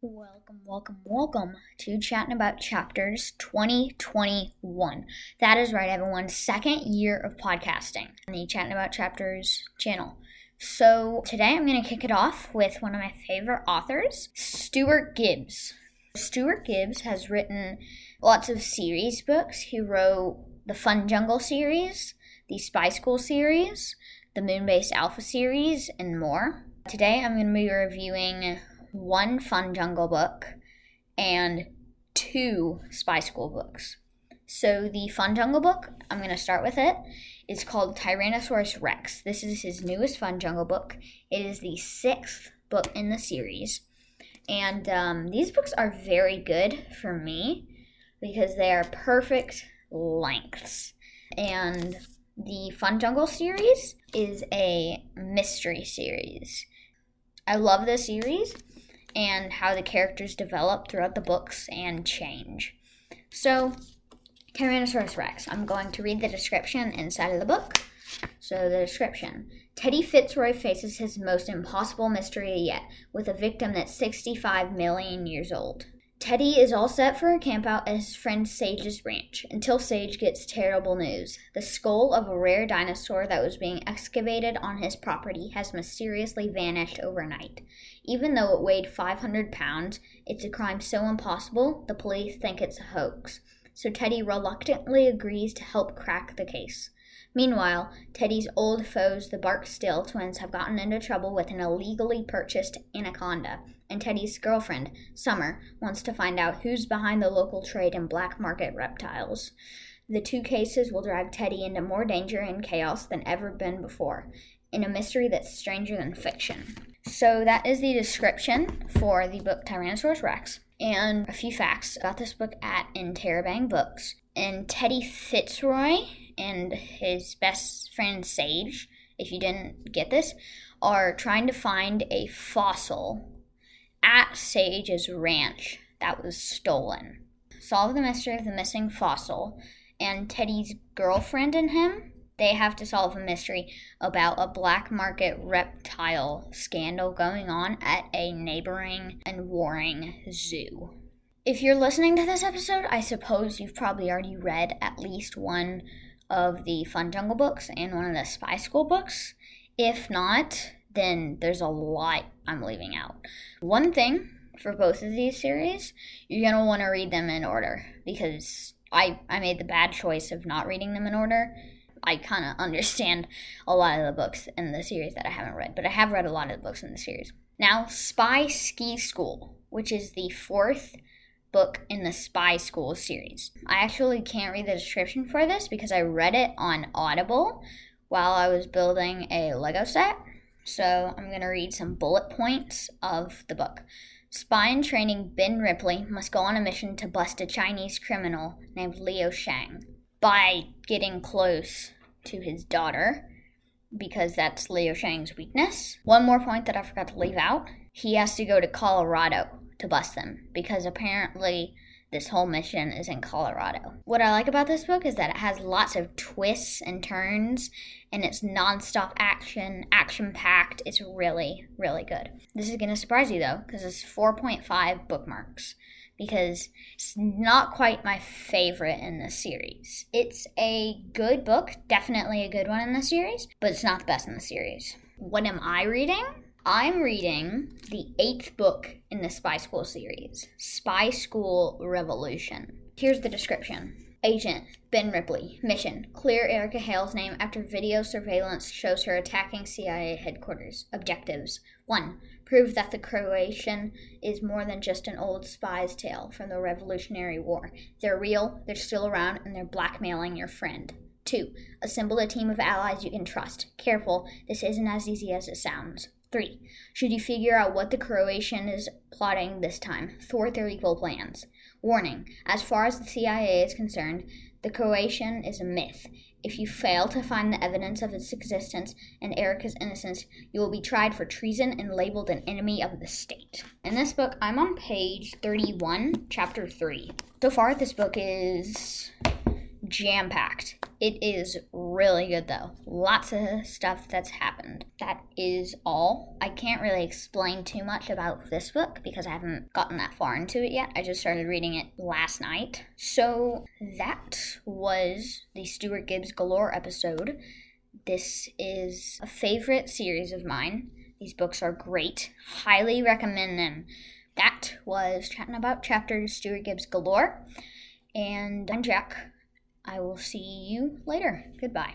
Welcome, welcome, welcome to chatting about chapters 2021. That is right, everyone. Second year of podcasting on the Chatting About Chapters channel. So today I'm going to kick it off with one of my favorite authors, Stuart Gibbs. Stuart Gibbs has written lots of series books. He wrote the Fun Jungle series, the Spy School series, the Moonbase Alpha series, and more. Today I'm going to be reviewing one Fun Jungle book and two Spy School books. So, the Fun Jungle book, I'm going to start with it. It's called Tyrannosaurus Wrecks. This is his newest Fun Jungle book. It is the sixth book in the series. And um, these books are very good for me because they are perfect lengths. And the Fun Jungle series is a mystery series. I love this series and how the characters develop throughout the books and change. So, Tyrannosaurus Wrecks. I'm going to read the description inside of the book. So, the description Teddy Fitzroy faces his most impossible mystery yet, with a victim that's 65 million years old. Teddy is all set for a campout at his friend Sage's ranch until Sage gets terrible news. The skull of a rare dinosaur that was being excavated on his property has mysteriously vanished overnight. Even though it weighed 500 pounds, it's a crime so impossible the police think it's a hoax. So Teddy reluctantly agrees to help crack the case. Meanwhile, Teddy's old foes, the Barksdale twins, have gotten into trouble with an illegally purchased anaconda, and Teddy's girlfriend, Summer, wants to find out who's behind the local trade in black market reptiles. The two cases will drag Teddy into more danger and chaos than ever been before, in a mystery that's stranger than fiction. So, that is the description for the book Tyrannosaurus Wrecks and a few facts about this book at Interrobang Books. And Teddy Fitzroy and his best friend Sage, if you didn't get this, are trying to find a fossil at Sage's ranch that was stolen. Solve the mystery of the missing fossil, and Teddy's girlfriend and him, they have to solve a mystery about a black market reptile scandal going on at a neighboring and warring zoo. If you're listening to this episode, I suppose you've probably already read at least one of the Fun Jungle books and one of the Spy School books. If not, then there's a lot I'm leaving out. One thing for both of these series, you're going to want to read them in order because I, I made the bad choice of not reading them in order. I kind of understand a lot of the books in the series that I haven't read, but I have read a lot of the books in the series. Now, Spy Ski School, which is the fourth book in the Spy School series. I actually can't read the description for this because I read it on Audible while I was building a Lego set. So I'm going to read some bullet points of the book. Spy in training Ben Ripley must go on a mission to bust a Chinese criminal named Leo Shang by getting close to his daughter because that's Leo Shang's weakness. One more point that I forgot to leave out he has to go to Colorado to bust them because apparently this whole mission is in Colorado. What I like about this book is that it has lots of twists and turns and it's nonstop action, action packed. It's really, really good. This is going to surprise you though because it's 4.5 bookmarks because it's not quite my favorite in the series. It's a good book, definitely a good one in the series, but it's not the best in the series. What am I reading? I'm reading the eighth book in the Spy School series, Spy School Revolution. Here's the description. Agent Ben Ripley. Mission Clear Erica Hale's name after video surveillance shows her attacking CIA headquarters. Objectives 1. Prove that the Croatoan is more than just an old spy's tale from the Revolutionary War. They're real, they're still around, and they're blackmailing your friend. 2. Assemble a team of allies you can trust. Careful, this isn't as easy as it sounds. 3. Should you figure out what the Croatoan is plotting this time, thwart their evil plans. Warning As far as the CIA is concerned, the Croatoan is a myth. If you fail to find the evidence of its existence and Erica's innocence, you will be tried for treason and labeled an enemy of the state. In this book, I'm on page 31, chapter 3. So far, this book is jam packed. It is really good though. Lots of stuff that's happened. That is all. I can't really explain too much about this book because I haven't gotten that far into it yet. I just started reading it last night. So that was the Stuart Gibbs Galore episode. This is a favorite series of mine. These books are great. Highly recommend them. That was chatting about chapters Stuart Gibbs Galore. And I'm Jack. I will see you later. Goodbye.